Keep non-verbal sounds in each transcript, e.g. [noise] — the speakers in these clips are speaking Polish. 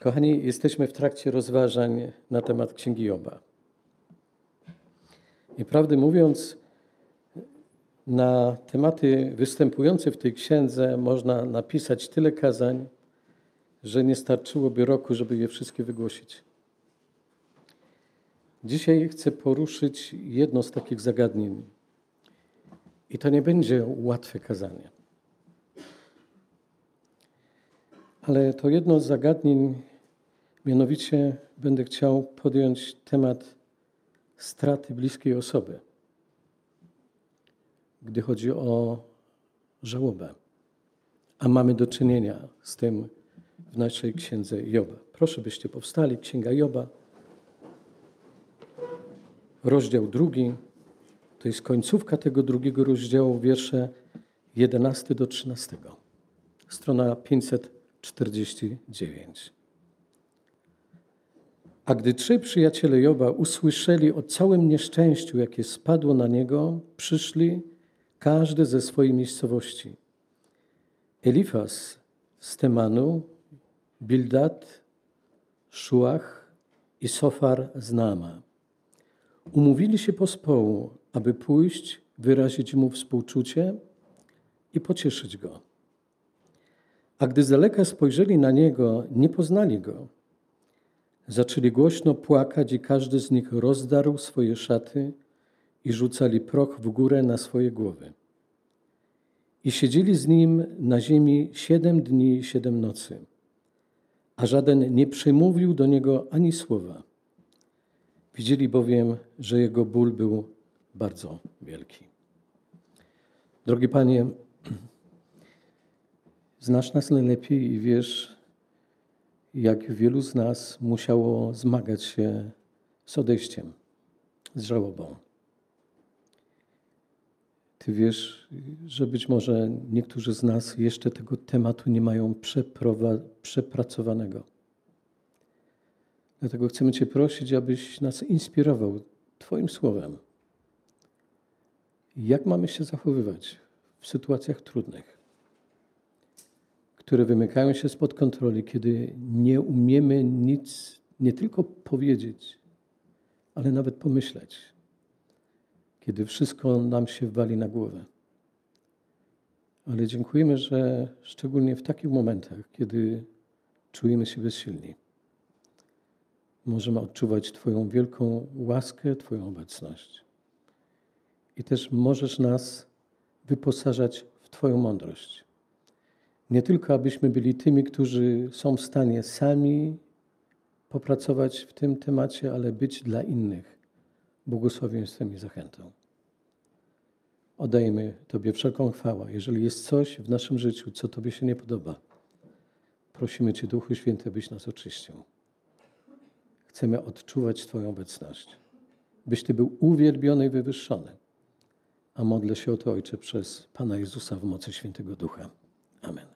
Kochani, jesteśmy w trakcie rozważań na temat Księgi Joba. I prawdę mówiąc, na tematy występujące w tej księdze można napisać tyle kazań, że nie starczyłoby roku, żeby je wszystkie wygłosić. Dzisiaj chcę poruszyć jedno z takich zagadnień. I to nie będzie łatwe kazanie. Ale to jedno z zagadnień, mianowicie będę chciał podjąć temat straty bliskiej osoby, gdy chodzi o żałobę. A mamy do czynienia z tym w naszej księdze Joba. Proszę byście powstali, księga Joba, rozdział drugi. To jest końcówka tego drugiego rozdziału, wiersze 11 do 13. Strona 549. A gdy trzej przyjaciele Joba usłyszeli o całym nieszczęściu, jakie spadło na niego, przyszli każdy ze swojej miejscowości. Elifas z Temanu, Bildad, Szuach i Sofar z Nama. Umówili się pospołu, aby pójść, wyrazić mu współczucie i pocieszyć go. A gdy z daleka spojrzeli na niego, nie poznali go. Zaczęli głośno płakać i każdy z nich rozdarł swoje szaty i rzucali proch w górę na swoje głowy. I siedzieli z nim na ziemi siedem dni i siedem nocy, a żaden nie przemówił do niego ani słowa. Widzieli bowiem, że jego ból był bardzo wielki. Drogi Panie, znasz nas najlepiej i wiesz, jak wielu z nas musiało zmagać się z odejściem, z żałobą. Ty wiesz, że być może niektórzy z nas jeszcze tego tematu nie mają przepracowanego. Dlatego chcemy Cię prosić, abyś nas inspirował Twoim słowem. Jak mamy się zachowywać w sytuacjach trudnych, które wymykają się spod kontroli, kiedy nie umiemy nic nie tylko powiedzieć, ale nawet pomyśleć, kiedy wszystko nam się wali na głowę. Ale dziękujemy, że szczególnie w takich momentach, kiedy czujemy się bezsilni, możemy odczuwać Twoją wielką łaskę, Twoją obecność. I też możesz nas wyposażać w Twoją mądrość. Nie tylko, abyśmy byli tymi, którzy są w stanie sami popracować w tym temacie, ale być dla innych błogosławieństwem i zachętą. Oddajemy Tobie wszelką chwałę. Jeżeli jest coś w naszym życiu, co Tobie się nie podoba, prosimy Cię, Duchu Święty, byś nas oczyścił. Chcemy odczuwać Twoją obecność, byś Ty był uwielbiony i wywyższony. A modlę się o to, Ojcze, przez Pana Jezusa w mocy Świętego Ducha. Amen.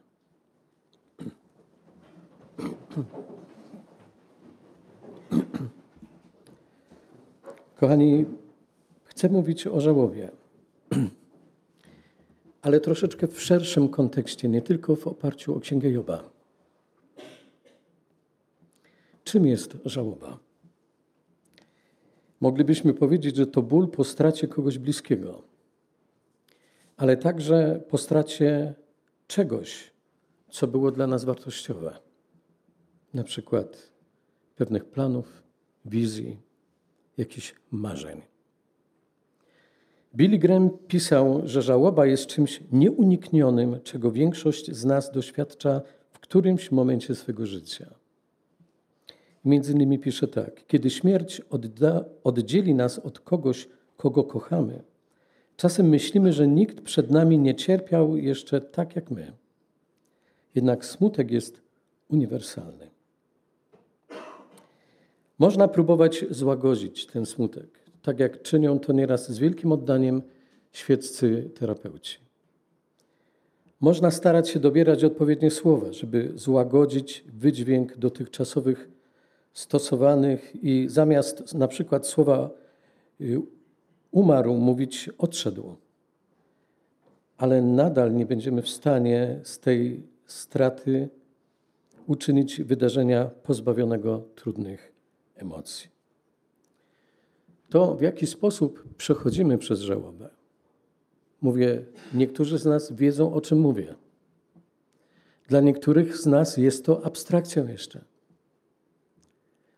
[clears throat] Kochani, chcę mówić o żałobie, [clears throat] ale troszeczkę w szerszym kontekście, nie tylko w oparciu o Księgę Joba. Czym jest żałoba? Moglibyśmy powiedzieć, że to ból po stracie kogoś bliskiego, ale także po stracie czegoś, co było dla nas wartościowe. Na przykład pewnych planów, wizji, jakichś marzeń. Billy Graham pisał, że żałoba jest czymś nieuniknionym, czego większość z nas doświadcza w którymś momencie swego życia. Między innymi pisze tak: Kiedy śmierć odda, oddzieli nas od kogoś, kogo kochamy, czasem myślimy, że nikt przed nami nie cierpiał jeszcze tak jak my. Jednak smutek jest uniwersalny. Można próbować złagodzić ten smutek, tak jak czynią to nieraz z wielkim oddaniem świeccy terapeuci. Można starać się dobierać odpowiednie słowa, żeby złagodzić wydźwięk dotychczasowych stosowanych i zamiast na przykład słowa y, umarł mówić odszedł. Ale nadal nie będziemy w stanie z tej straty uczynić wydarzenia pozbawionego trudnych emocji. To, w jaki sposób przechodzimy przez żałobę. Mówię, niektórzy z nas wiedzą, o czym mówię. Dla niektórych z nas jest to abstrakcją jeszcze.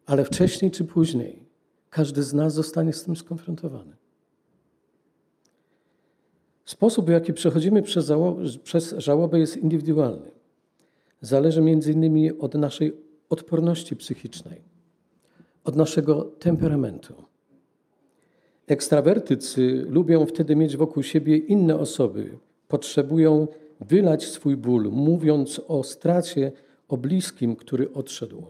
Ale wcześniej czy później każdy z nas zostanie z tym skonfrontowany. Sposób, w jaki przechodzimy przez przez żałobę jest indywidualny. Zależy między innymi od naszej odporności psychicznej, od naszego temperamentu. Ekstrawertycy lubią wtedy mieć wokół siebie inne osoby, potrzebują wylać swój ból, mówiąc o stracie, o bliskim, który odszedł.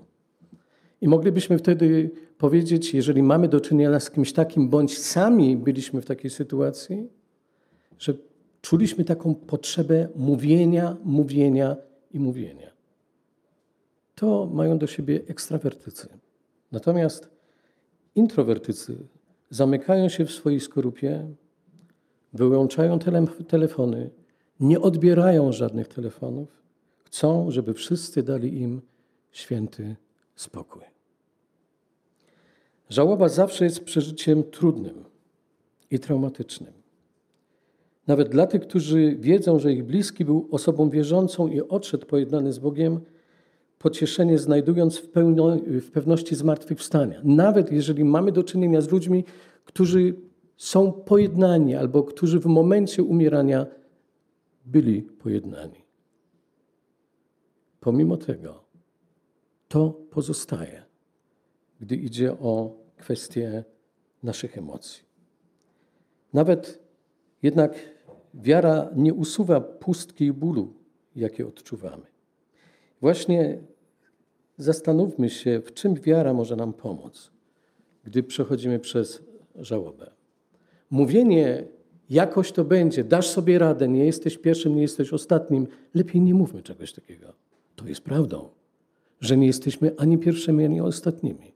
I moglibyśmy wtedy powiedzieć, jeżeli mamy do czynienia z kimś takim, bądź sami byliśmy w takiej sytuacji, że czuliśmy taką potrzebę mówienia, mówienia i mówienia. To mają do siebie ekstrawertycy. Natomiast introwertycy zamykają się w swojej skorupie, wyłączają tele telefony, nie odbierają żadnych telefonów, chcą, żeby wszyscy dali im święty spokój. Żałoba zawsze jest przeżyciem trudnym i traumatycznym. Nawet dla tych, którzy wiedzą, że ich bliski był osobą wierzącą i odszedł pojednany z Bogiem, pocieszenie znajdując w, pełno, w pewności zmartwychwstania. Nawet jeżeli mamy do czynienia z ludźmi, którzy są pojednani albo którzy w momencie umierania byli pojednani. Pomimo tego to pozostaje, gdy idzie o kwestię naszych emocji. Nawet jednak wiara nie usuwa pustki i bólu, jakie odczuwamy. Właśnie zastanówmy się, w czym wiara może nam pomóc, gdy przechodzimy przez żałobę. Mówienie, jakoś to będzie, dasz sobie radę, nie jesteś pierwszym, nie jesteś ostatnim, lepiej nie mówmy czegoś takiego. To jest prawdą, że nie jesteśmy ani pierwszymi, ani ostatnimi.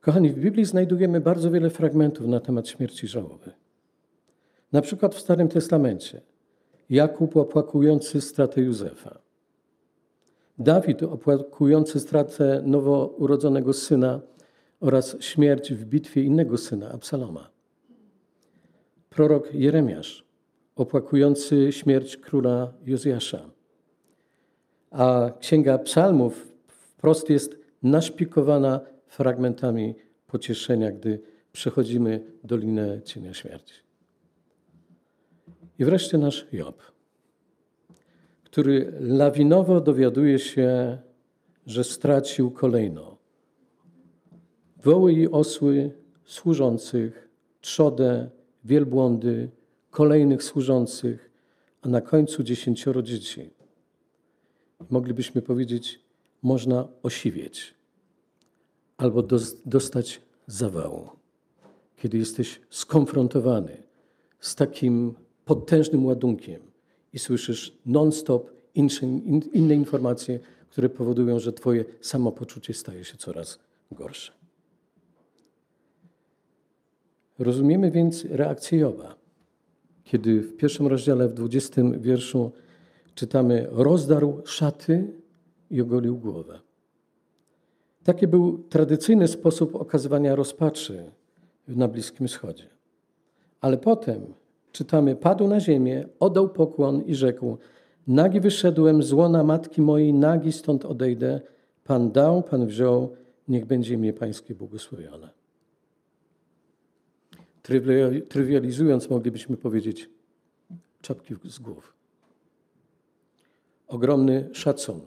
Kochani, w Biblii znajdujemy bardzo wiele fragmentów na temat śmierci żałoby. Na przykład w Starym Testamencie Jakub opłakujący stratę Józefa. Dawid opłakujący stratę nowo urodzonego syna oraz śmierć w bitwie innego syna, Absaloma. Prorok Jeremiasz opłakujący śmierć króla Jozjasza. A Księga Psalmów wprost jest naszpikowana fragmentami pocieszenia, gdy przechodzimy dolinę cienia śmierci. I wreszcie nasz Job, który lawinowo dowiaduje się, że stracił kolejno woły i osły służących, trzodę, wielbłądy, kolejnych służących, a na końcu dziesięcioro dzieci. Moglibyśmy powiedzieć, można osiwieć albo dostać zawału, kiedy jesteś skonfrontowany z takim potężnym ładunkiem i słyszysz non-stop inne informacje, które powodują, że Twoje samopoczucie staje się coraz gorsze. Rozumiemy więc reakcję Joba, kiedy w pierwszym rozdziale, w dwudziestym wierszu czytamy: Rozdarł szaty i ogolił głowę. Taki był tradycyjny sposób okazywania rozpaczy na Bliskim Wschodzie. Ale potem czytamy: Padł na ziemię, oddał pokłon i rzekł: Nagi wyszedłem z łona matki mojej, nagi stąd odejdę. Pan dał, Pan wziął, niech będzie imię Pańskie błogosławione. Trywializując, moglibyśmy powiedzieć czapki z głów. Ogromny szacun,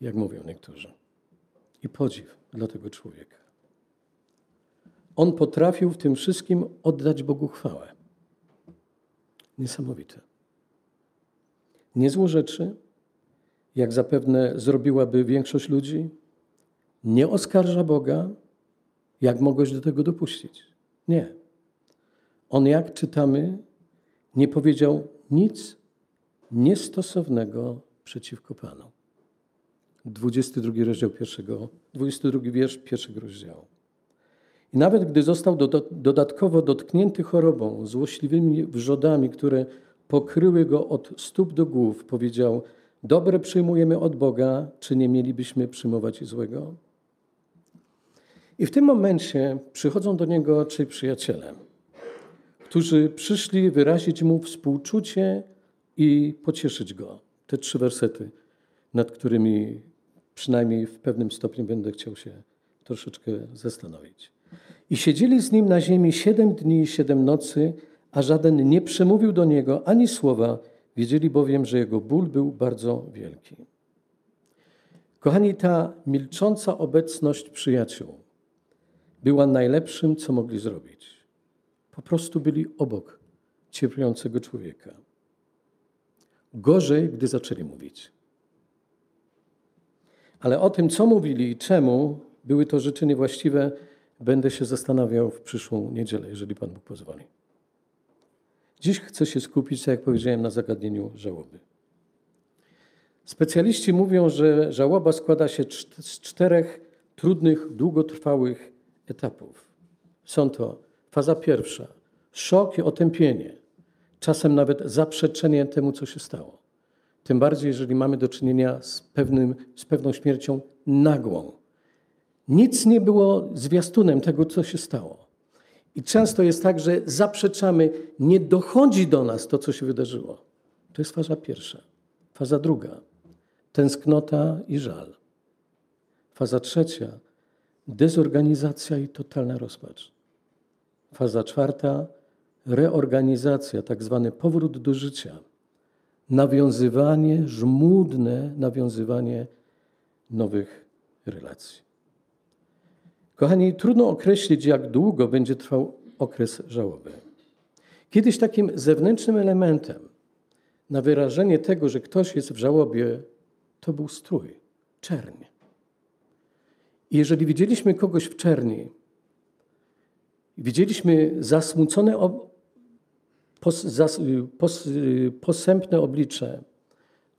jak mówią niektórzy, i podziw dla tego człowieka. On potrafił w tym wszystkim oddać Bogu chwałę. Niesamowite. Nie zło rzeczy, jak zapewne zrobiłaby większość ludzi, nie oskarża Boga, jak mogłeś do tego dopuścić. Nie. On, jak czytamy, nie powiedział nic niestosownego przeciwko Panu. 22 rozdział pierwszego, 22 wiersz pierwszego rozdziału. I nawet gdy został do, dodatkowo dotknięty chorobą, złośliwymi wrzodami, które pokryły go od stóp do głów, powiedział: Dobre przyjmujemy od Boga, czy nie mielibyśmy przyjmować złego? I w tym momencie przychodzą do niego trzej przyjaciele, którzy przyszli wyrazić mu współczucie i pocieszyć go. Te trzy wersety, nad którymi przynajmniej w pewnym stopniu będę chciał się troszeczkę zastanowić. I siedzieli z nim na ziemi siedem dni i siedem nocy, a żaden nie przemówił do niego ani słowa, wiedzieli bowiem, że jego ból był bardzo wielki. Kochani, ta milcząca obecność przyjaciół była najlepszym, co mogli zrobić. Po prostu byli obok cierpiącego człowieka. Gorzej, gdy zaczęli mówić. Ale o tym, co mówili i czemu były to rzeczy niewłaściwe, będę się zastanawiał w przyszłą niedzielę, jeżeli Pan Bóg pozwoli. Dziś chcę się skupić, tak jak powiedziałem, na zagadnieniu żałoby. Specjaliści mówią, że żałoba składa się z czterech trudnych, długotrwałych etapów. Są to faza pierwsza szok i otępienie, czasem nawet zaprzeczenie temu, co się stało. Tym bardziej, jeżeli mamy do czynienia z, pewnym, z pewną śmiercią nagłą. Nic nie było zwiastunem tego, co się stało. I często jest tak, że zaprzeczamy, nie dochodzi do nas to, co się wydarzyło. To jest faza pierwsza. Faza druga tęsknota i żal. Faza trzecia dezorganizacja i totalna rozpacz. Faza czwarta reorganizacja, tak zwany powrót do życia. Nawiązywanie, żmudne nawiązywanie nowych relacji. Kochani, trudno określić, jak długo będzie trwał okres żałoby. Kiedyś takim zewnętrznym elementem na wyrażenie tego, że ktoś jest w żałobie, to był strój, czerń. I jeżeli widzieliśmy kogoś w czerni, widzieliśmy zasmucone, pos, zas, pos, posępne oblicze,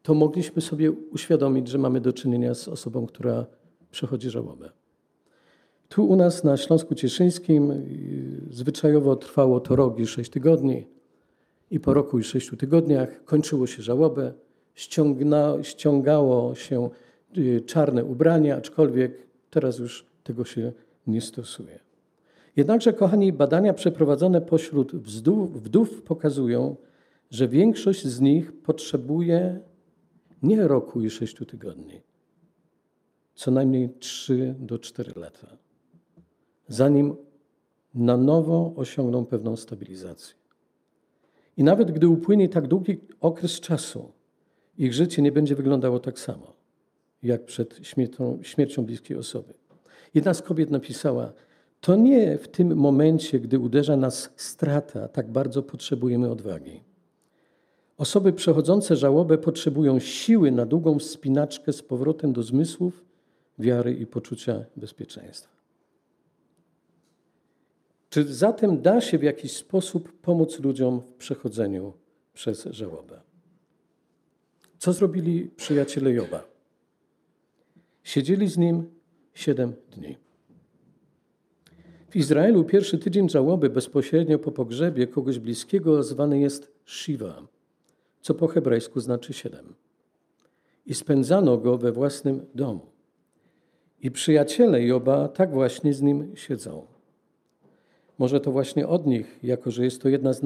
to mogliśmy sobie uświadomić, że mamy do czynienia z osobą, która przechodzi żałobę. Tu u nas na Śląsku Cieszyńskim y, zwyczajowo trwało to rok i sześć tygodni. I po roku i sześciu tygodniach kończyło się żałobę, ściągna, ściągało się y, czarne ubrania, aczkolwiek teraz już tego się nie stosuje. Jednakże, kochani, badania przeprowadzone pośród wdów, wdów pokazują, że większość z nich potrzebuje nie roku i sześciu tygodni, co najmniej trzy do cztery lata zanim na nowo osiągną pewną stabilizację. I nawet gdy upłynie tak długi okres czasu, ich życie nie będzie wyglądało tak samo, jak przed śmiercią, śmiercią bliskiej osoby. Jedna z kobiet napisała: To nie w tym momencie, gdy uderza nas strata, tak bardzo potrzebujemy odwagi. Osoby przechodzące żałobę potrzebują siły na długą wspinaczkę z powrotem do zmysłów, wiary i poczucia bezpieczeństwa. Czy zatem da się w jakiś sposób pomóc ludziom w przechodzeniu przez żałobę? Co zrobili przyjaciele Joba? Siedzieli z nim siedem dni. W Izraelu pierwszy tydzień żałoby bezpośrednio po pogrzebie kogoś bliskiego zwany jest Shiva, co po hebrajsku znaczy siedem. I spędzano go we własnym domu. I przyjaciele Joba tak właśnie z nim siedzą. Może to właśnie od nich, jako że jest to jedna z,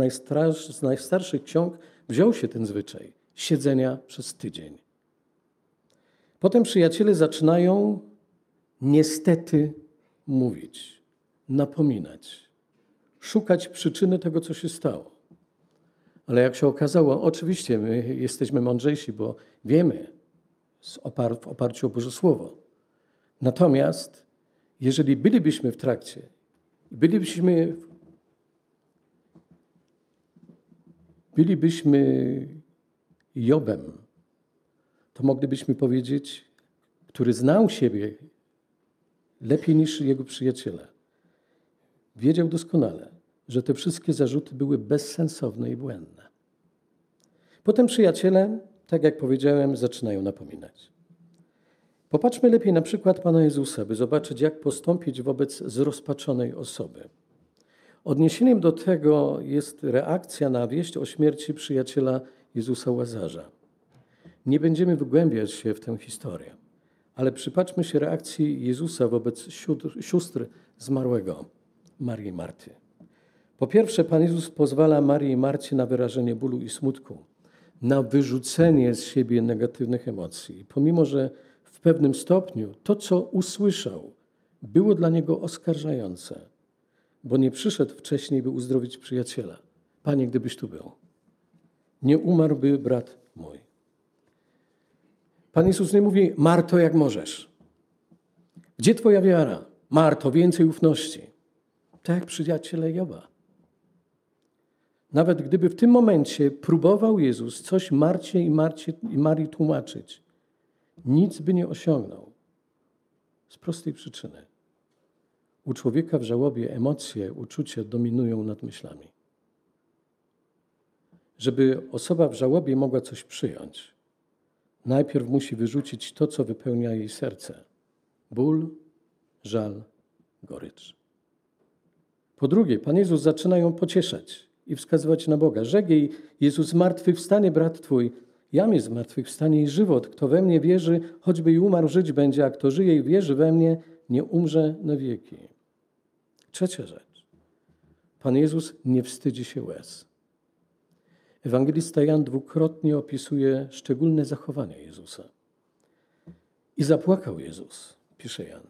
z najstarszych ksiąg, wziął się ten zwyczaj siedzenia przez tydzień. Potem przyjaciele zaczynają niestety mówić, napominać, szukać przyczyny tego, co się stało. Ale jak się okazało, oczywiście my jesteśmy mądrzejsi, bo wiemy w oparciu o Boże Słowo. Natomiast jeżeli bylibyśmy w trakcie bylibyśmy, bylibyśmy Jobem, to moglibyśmy powiedzieć, który znał siebie lepiej niż jego przyjaciele. Wiedział doskonale, że te wszystkie zarzuty były bezsensowne i błędne. Potem przyjaciele, tak jak powiedziałem, zaczynają napominać. Popatrzmy lepiej na przykład Pana Jezusa, by zobaczyć, jak postąpić wobec zrozpaczonej osoby. Odniesieniem do tego jest reakcja na wieść o śmierci przyjaciela Jezusa Łazarza. Nie będziemy wgłębiać się w tę historię, ale przypatrzmy się reakcji Jezusa wobec sióstr zmarłego, Marii i Marty. Po pierwsze, Pan Jezus pozwala Marii i Marcie na wyrażenie bólu i smutku, na wyrzucenie z siebie negatywnych emocji. Pomimo, że w pewnym stopniu to, co usłyszał, było dla niego oskarżające, bo nie przyszedł wcześniej, by uzdrowić przyjaciela. Panie, gdybyś tu był, nie umarłby brat mój. Pan Jezus nie mówi, Marto, jak możesz. Gdzie twoja wiara? Marto, więcej ufności. Tak jak przyjaciele Joba. Nawet gdyby w tym momencie próbował Jezus coś Marcie i, Marcie i Marii tłumaczyć, nic by nie osiągnął. Z prostej przyczyny. U człowieka w żałobie emocje, uczucia dominują nad myślami. Żeby osoba w żałobie mogła coś przyjąć, najpierw musi wyrzucić to, co wypełnia jej serce: ból, żal, gorycz. Po drugie, Pan Jezus zaczyna ją pocieszać i wskazywać na Boga. Rzekł jej, Jezus zmartwychwstanie, brat Twój. Jam jest zmartwychwstanie i żywot. Kto we mnie wierzy, choćby i umarł, żyć będzie, a kto żyje i wierzy we mnie, nie umrze na wieki. Trzecia rzecz. Pan Jezus nie wstydzi się łez. Ewangelista Jan dwukrotnie opisuje szczególne zachowania Jezusa. I zapłakał Jezus, pisze Jan.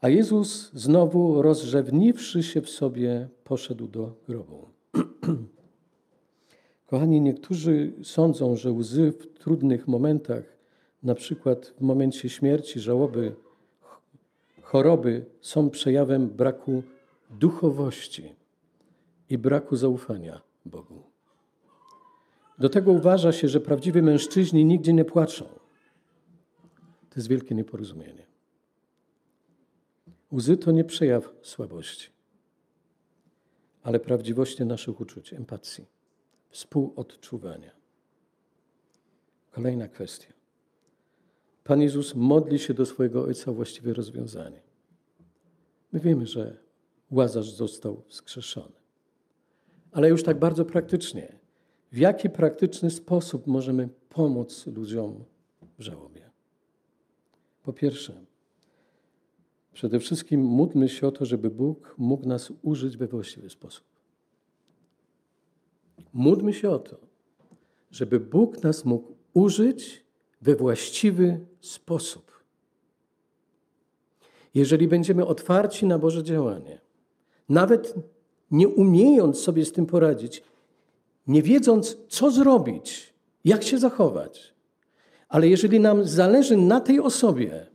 A Jezus znowu, rozrzewniwszy się w sobie, poszedł do grobu. [clears throat] Kochani, niektórzy sądzą, że łzy w trudnych momentach, na przykład w momencie śmierci, żałoby, choroby, są przejawem braku duchowości i braku zaufania Bogu. Do tego uważa się, że prawdziwi mężczyźni nigdzie nie płaczą. To jest wielkie nieporozumienie. Łzy to nie przejaw słabości, ale prawdziwości naszych uczuć, empatii, współodczuwania. Kolejna kwestia. Pan Jezus modli się do swojego Ojca o właściwe rozwiązanie. My wiemy, że Łazarz został wskrzeszony. Ale już tak bardzo praktycznie. W jaki praktyczny sposób możemy pomóc ludziom w żałobie? Po pierwsze, Przede wszystkim módlmy się o to, żeby Bóg mógł nas użyć we właściwy sposób. Módlmy się o to, żeby Bóg nas mógł użyć we właściwy sposób. Jeżeli będziemy otwarci na Boże działanie, nawet nie umiejąc sobie z tym poradzić, nie wiedząc, co zrobić, jak się zachować, ale jeżeli nam zależy na tej osobie,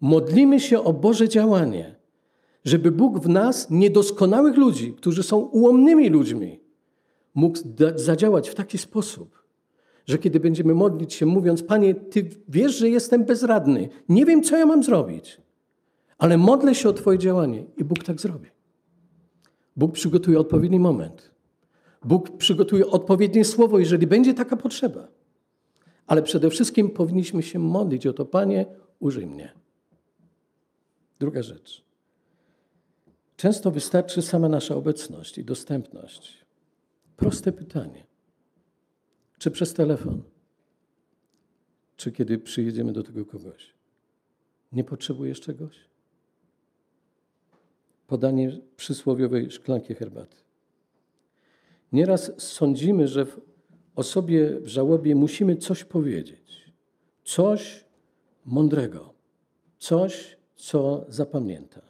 Modlimy się o Boże działanie, żeby Bóg w nas, niedoskonałych ludzi, którzy są ułomnymi ludźmi, mógł zadziałać w taki sposób, że kiedy będziemy modlić się, mówiąc: Panie, Ty wiesz, że jestem bezradny, nie wiem, co ja mam zrobić, ale modlę się o Twoje działanie i Bóg tak zrobi. Bóg przygotuje odpowiedni moment. Bóg przygotuje odpowiednie słowo, jeżeli będzie taka potrzeba. Ale przede wszystkim powinniśmy się modlić o to, Panie, użyj mnie. Druga rzecz. Często wystarczy sama nasza obecność i dostępność. Proste pytanie. Czy przez telefon? Czy kiedy przyjedziemy do tego kogoś? Nie potrzebujesz czegoś? Podanie przysłowiowej szklanki herbaty. Nieraz sądzimy, że w osobie w żałobie musimy coś powiedzieć. Coś mądrego. Coś, co zapamięta.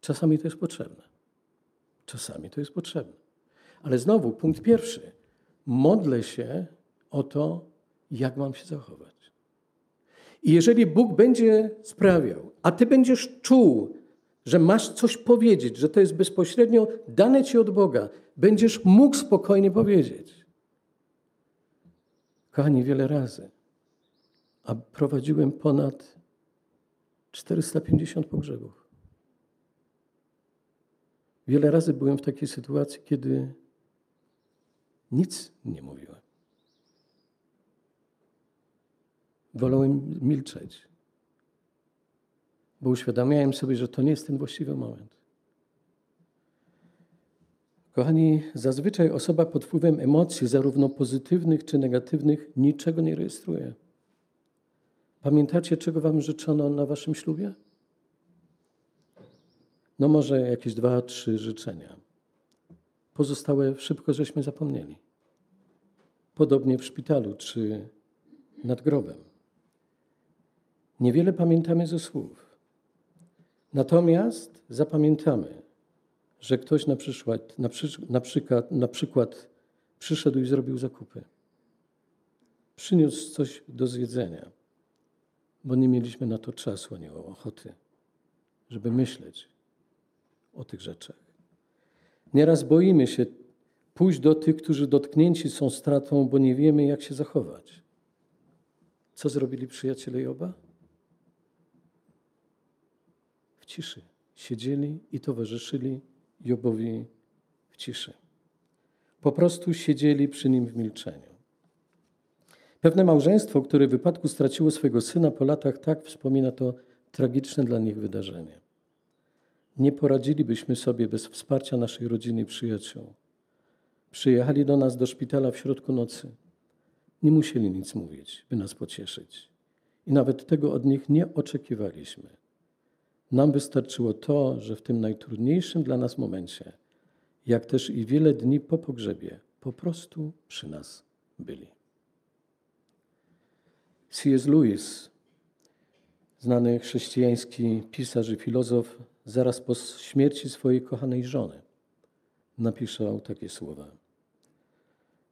Czasami to jest potrzebne. Czasami to jest potrzebne. Ale znowu, punkt pierwszy. Modlę się o to, jak mam się zachować. I jeżeli Bóg będzie sprawiał, a ty będziesz czuł, że masz coś powiedzieć, że to jest bezpośrednio dane ci od Boga, będziesz mógł spokojnie powiedzieć. Kochani, wiele razy, a prowadziłem ponad 450 pogrzebów. Wiele razy byłem w takiej sytuacji, kiedy nic nie mówiłem. Wolałem milczeć, bo uświadamiałem sobie, że to nie jest ten właściwy moment. Kochani, zazwyczaj osoba pod wpływem emocji, zarówno pozytywnych czy negatywnych, niczego nie rejestruje. Pamiętacie, czego wam życzono na waszym ślubie? No może jakieś dwa, trzy życzenia. Pozostałe szybko żeśmy zapomnieli. Podobnie w szpitalu czy nad grobem. Niewiele pamiętamy ze słów. Natomiast zapamiętamy, że ktoś na przykład, na, na, przykład, na przykład przyszedł i zrobił zakupy. Przyniósł coś do zjedzenia, bo nie mieliśmy na to czasu ani ochoty, żeby myśleć o tych rzeczach. Nieraz boimy się pójść do tych, którzy dotknięci są stratą, bo nie wiemy, jak się zachować. Co zrobili przyjaciele Joba? W ciszy siedzieli i towarzyszyli Jobowi w ciszy. Po prostu siedzieli przy nim w milczeniu. Pewne małżeństwo, które w wypadku straciło swojego syna po latach, tak wspomina to tragiczne dla nich wydarzenie. Nie poradzilibyśmy sobie bez wsparcia naszej rodziny i przyjaciół. Przyjechali do nas do szpitala w środku nocy. Nie musieli nic mówić, by nas pocieszyć. I nawet tego od nich nie oczekiwaliśmy. Nam wystarczyło to, że w tym najtrudniejszym dla nas momencie, jak też i wiele dni po pogrzebie, po prostu przy nas byli. C.S. Lewis, znany chrześcijański pisarz i filozof, zaraz po śmierci swojej kochanej żony napisał takie słowa.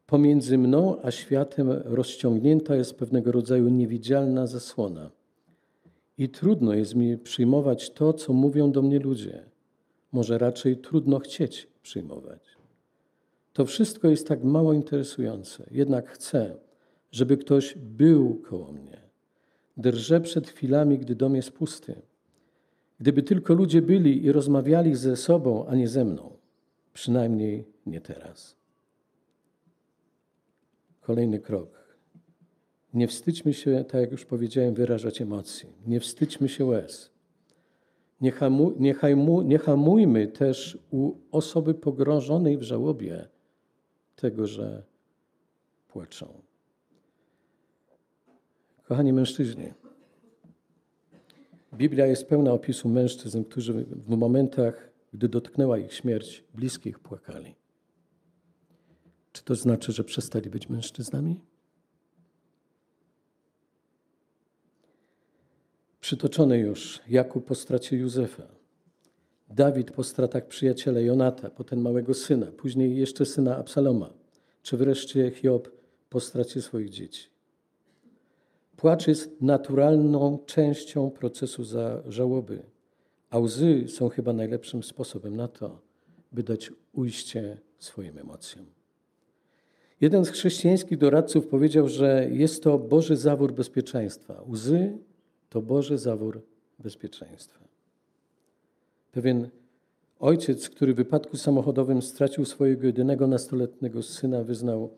Pomiędzy mną a światem rozciągnięta jest pewnego rodzaju niewidzialna zasłona – i trudno jest mi przyjmować to, co mówią do mnie ludzie. Może raczej trudno chcieć przyjmować. To wszystko jest tak mało interesujące, jednak chcę, żeby ktoś był koło mnie. Drżę przed chwilami, gdy dom jest pusty. Gdyby tylko ludzie byli i rozmawiali ze sobą, a nie ze mną. Przynajmniej nie teraz. Kolejny krok. Nie wstydźmy się, tak jak już powiedziałem, wyrażać emocji. Nie wstydźmy się łez. Nie, hamu, nie, nie hamujmy też u osoby pogrążonej w żałobie tego, że płaczą. Kochani mężczyźni, Biblia jest pełna opisu mężczyzn, którzy w momentach, gdy dotknęła ich śmierć, bliskich płakali. Czy to znaczy, że przestali być mężczyznami? Przytoczony już Jakub po stracie Józefa, Dawid po stratach przyjaciela Jonata, potem małego syna, później jeszcze syna Absaloma, czy wreszcie Hiob po stracie swoich dzieci. Płacz jest naturalną częścią procesu za żałoby, a łzy są chyba najlepszym sposobem na to, by dać ujście swoim emocjom. Jeden z chrześcijańskich doradców powiedział, że jest to Boży zawór bezpieczeństwa. Łzy to Boży zawór bezpieczeństwa. Pewien ojciec, który w wypadku samochodowym stracił swojego jedynego nastoletniego syna, wyznał,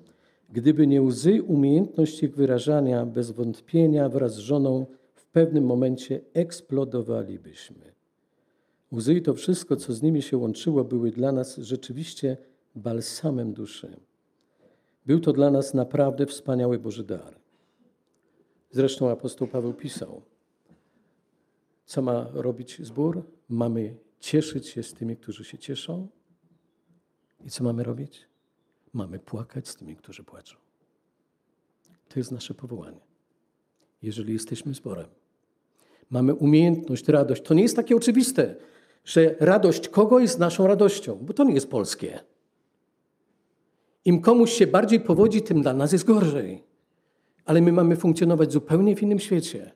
gdyby nie łzy, umiejętność ich wyrażania, bez wątpienia wraz z żoną w pewnym momencie eksplodowalibyśmy. Łzy i to wszystko, co z nimi się łączyło, były dla nas rzeczywiście balsamem duszy. Był to dla nas naprawdę wspaniały Boży dar. Zresztą apostoł Paweł pisał – co ma robić zbór? Mamy cieszyć się z tymi, którzy się cieszą. I co mamy robić? Mamy płakać z tymi, którzy płaczą. To jest nasze powołanie. Jeżeli jesteśmy zborem, mamy umiejętność, radość. To nie jest takie oczywiste, że radość kogo jest naszą radością, bo to nie jest polskie. Im komuś się bardziej powodzi, tym dla nas jest gorzej. Ale my mamy funkcjonować zupełnie w innym świecie.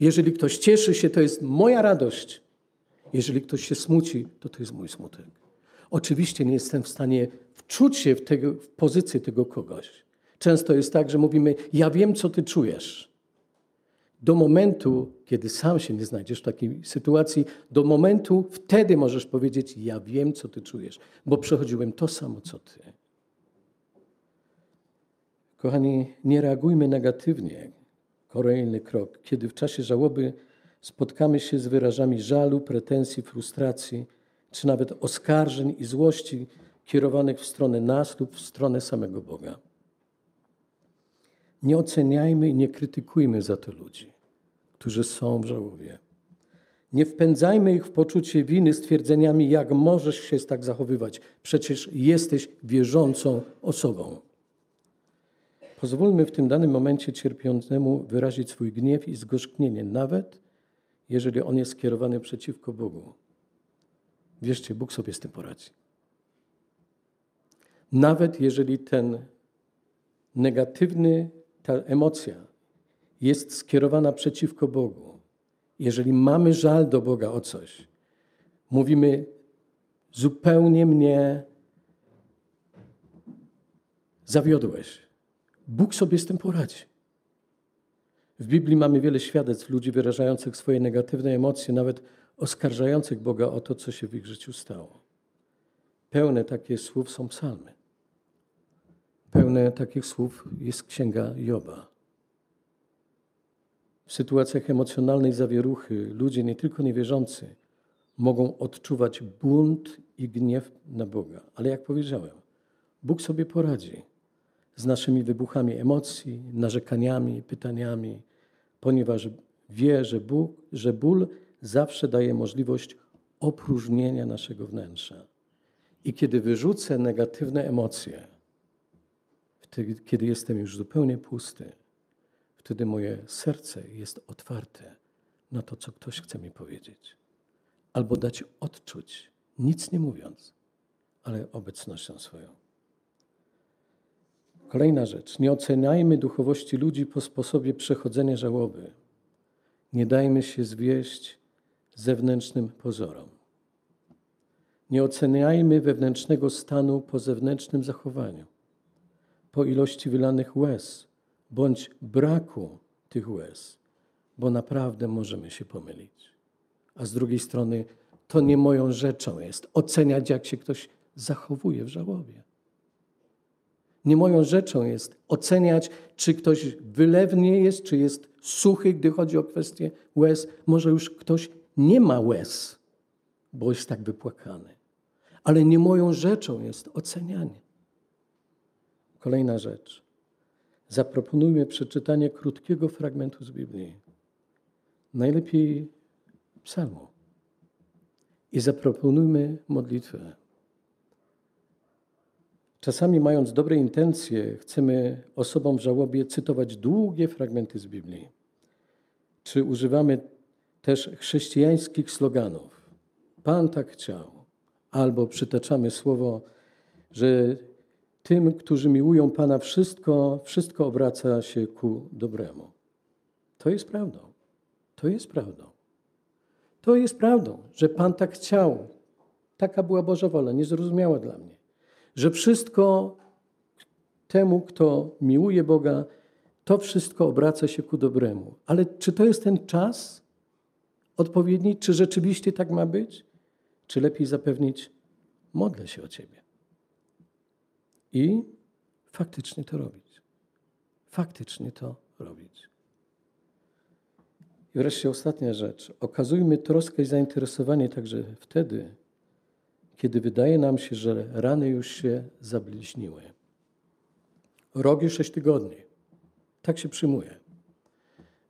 Jeżeli ktoś cieszy się, to jest moja radość. Jeżeli ktoś się smuci, to to jest mój smutek. Oczywiście nie jestem w stanie wczuć się w, tego, w pozycję tego kogoś. Często jest tak, że mówimy: Ja wiem, co ty czujesz. Do momentu, kiedy sam się nie znajdziesz w takiej sytuacji, do momentu wtedy możesz powiedzieć: Ja wiem, co ty czujesz, bo przechodziłem to samo, co ty. Kochani, nie reagujmy negatywnie, Kolejny krok, kiedy w czasie żałoby spotkamy się z wyrażami żalu, pretensji, frustracji, czy nawet oskarżeń i złości, kierowanych w stronę nas lub w stronę samego Boga. Nie oceniajmy i nie krytykujmy za to ludzi, którzy są w żałobie. Nie wpędzajmy ich w poczucie winy stwierdzeniami, jak możesz się tak zachowywać. Przecież jesteś wierzącą osobą. Pozwólmy w tym danym momencie cierpiącemu wyrazić swój gniew i zgorzknienie, nawet jeżeli on jest skierowany przeciwko Bogu. Wierzcie, Bóg sobie z tym poradzi. Nawet jeżeli ten negatywny, ta emocja jest skierowana przeciwko Bogu, jeżeli mamy żal do Boga o coś, mówimy, zupełnie mnie zawiodłeś. Bóg sobie z tym poradzi. W Biblii mamy wiele świadectw ludzi wyrażających swoje negatywne emocje, nawet oskarżających Boga o to, co się w ich życiu stało. Pełne takich słów są psalmy. Pełne takich słów jest księga Joba. W sytuacjach emocjonalnej zawieruchy ludzie, nie tylko niewierzący, mogą odczuwać bunt i gniew na Boga. Ale jak powiedziałem, Bóg sobie poradzi z naszymi wybuchami emocji, narzekaniami, pytaniami, ponieważ wie, że, Bóg, że ból zawsze daje możliwość opróżnienia naszego wnętrza. I kiedy wyrzucę negatywne emocje, wtedy, kiedy jestem już zupełnie pusty, wtedy moje serce jest otwarte na to, co ktoś chce mi powiedzieć. Albo dać odczuć, nic nie mówiąc, ale obecnością swoją. Kolejna rzecz. Nie oceniajmy duchowości ludzi po sposobie przechodzenia żałoby. Nie dajmy się zwieść zewnętrznym pozorom. Nie oceniajmy wewnętrznego stanu po zewnętrznym zachowaniu, po ilości wylanych łez bądź braku tych łez, bo naprawdę możemy się pomylić. A z drugiej strony, to nie moją rzeczą jest oceniać, jak się ktoś zachowuje w żałobie. Nie moją rzeczą jest oceniać, czy ktoś wylewnie jest, czy jest suchy, gdy chodzi o kwestię łez. Może już ktoś nie ma łez, bo jest tak wypłakany. Ale nie moją rzeczą jest ocenianie. Kolejna rzecz. Zaproponujmy przeczytanie krótkiego fragmentu z Biblii. Najlepiej psalmu. I zaproponujmy modlitwę. Czasami, mając dobre intencje, chcemy osobom w żałobie cytować długie fragmenty z Biblii. Czy używamy też chrześcijańskich sloganów? Pan tak chciał. Albo przytaczamy słowo, że tym, którzy miłują Pana, wszystko, wszystko obraca się ku dobremu. To jest prawdą. To jest prawdą. To jest prawdą, że Pan tak chciał. Taka była Boża wola, niezrozumiała dla mnie że wszystko temu, kto miłuje Boga, to wszystko obraca się ku dobremu. Ale czy to jest ten czas odpowiedni? Czy rzeczywiście tak ma być? Czy lepiej zapewnić, modlę się o Ciebie? I faktycznie to robić. Faktycznie to robić. I wreszcie ostatnia rzecz. Okazujmy troskę i zainteresowanie także wtedy, kiedy wydaje nam się, że rany już się zabliźniły. Rok i sześć tygodni. Tak się przyjmuje.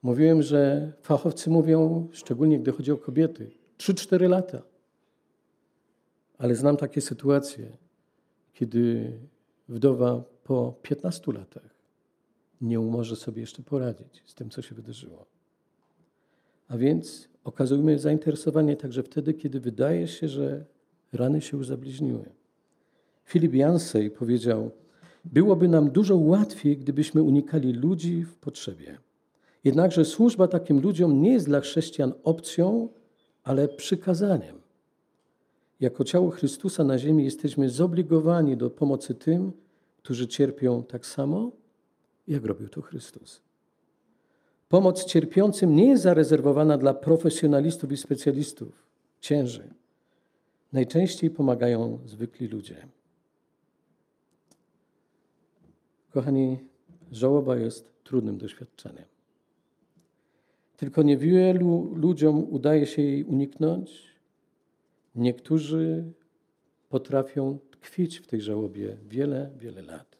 Mówiłem, że fachowcy mówią, szczególnie gdy chodzi o kobiety, 3-4 lata. Ale znam takie sytuacje, kiedy wdowa po 15 latach nie może sobie jeszcze poradzić z tym, co się wydarzyło. A więc okazujmy zainteresowanie także wtedy, kiedy wydaje się, że rany się już zabliźniły. Filip Jansej powiedział, byłoby nam dużo łatwiej, gdybyśmy unikali ludzi w potrzebie. Jednakże służba takim ludziom nie jest dla chrześcijan opcją, ale przykazaniem. Jako ciało Chrystusa na ziemi jesteśmy zobligowani do pomocy tym, którzy cierpią tak samo, jak robił to Chrystus. Pomoc cierpiącym nie jest zarezerwowana dla profesjonalistów i specjalistów, księży. Najczęściej pomagają zwykli ludzie. Kochani, żałoba jest trudnym doświadczeniem. Tylko niewielu ludziom udaje się jej uniknąć. Niektórzy potrafią tkwić w tej żałobie wiele, wiele lat.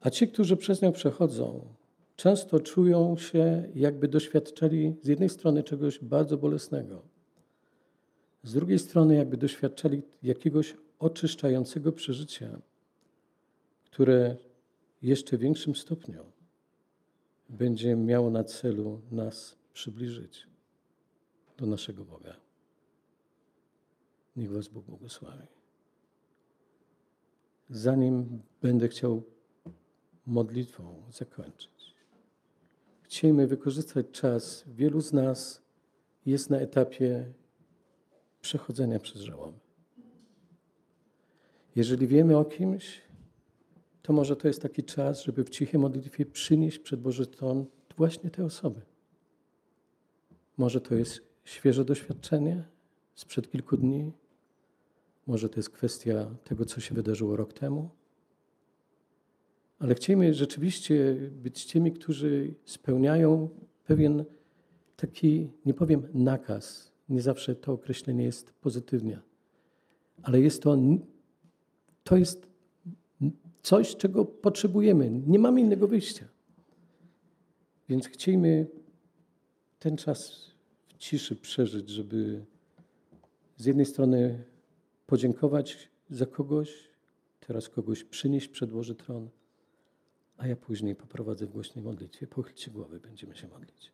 A ci, którzy przez nią przechodzą, często czują się, jakby doświadczali z jednej strony czegoś bardzo bolesnego, z drugiej strony, jakby doświadczali jakiegoś oczyszczającego przeżycia, które w jeszcze większym stopniu będzie miało na celu nas przybliżyć do naszego Boga. Niech Was Bóg błogosławi. Zanim będę chciał modlitwą zakończyć, chcielibyśmy wykorzystać czas. Wielu z nas jest na etapie przechodzenia przez żałobę. Jeżeli wiemy o kimś, to może to jest taki czas, żeby w cichej modlitwie przynieść przed Boży właśnie te osoby. Może to jest świeże doświadczenie sprzed kilku dni, może to jest kwestia tego, co się wydarzyło rok temu. Ale chcielibyśmy rzeczywiście być tymi, którzy spełniają pewien taki, nie powiem nakaz, nie zawsze to określenie jest pozytywnie, ale jest to, to jest coś, czego potrzebujemy. Nie mamy innego wyjścia. Więc chcielibyśmy ten czas w ciszy przeżyć, żeby z jednej strony podziękować za kogoś, teraz kogoś przynieść przed Tron, a ja później poprowadzę w głośnej modlitwie. Pochylcie głowy, będziemy się modlić.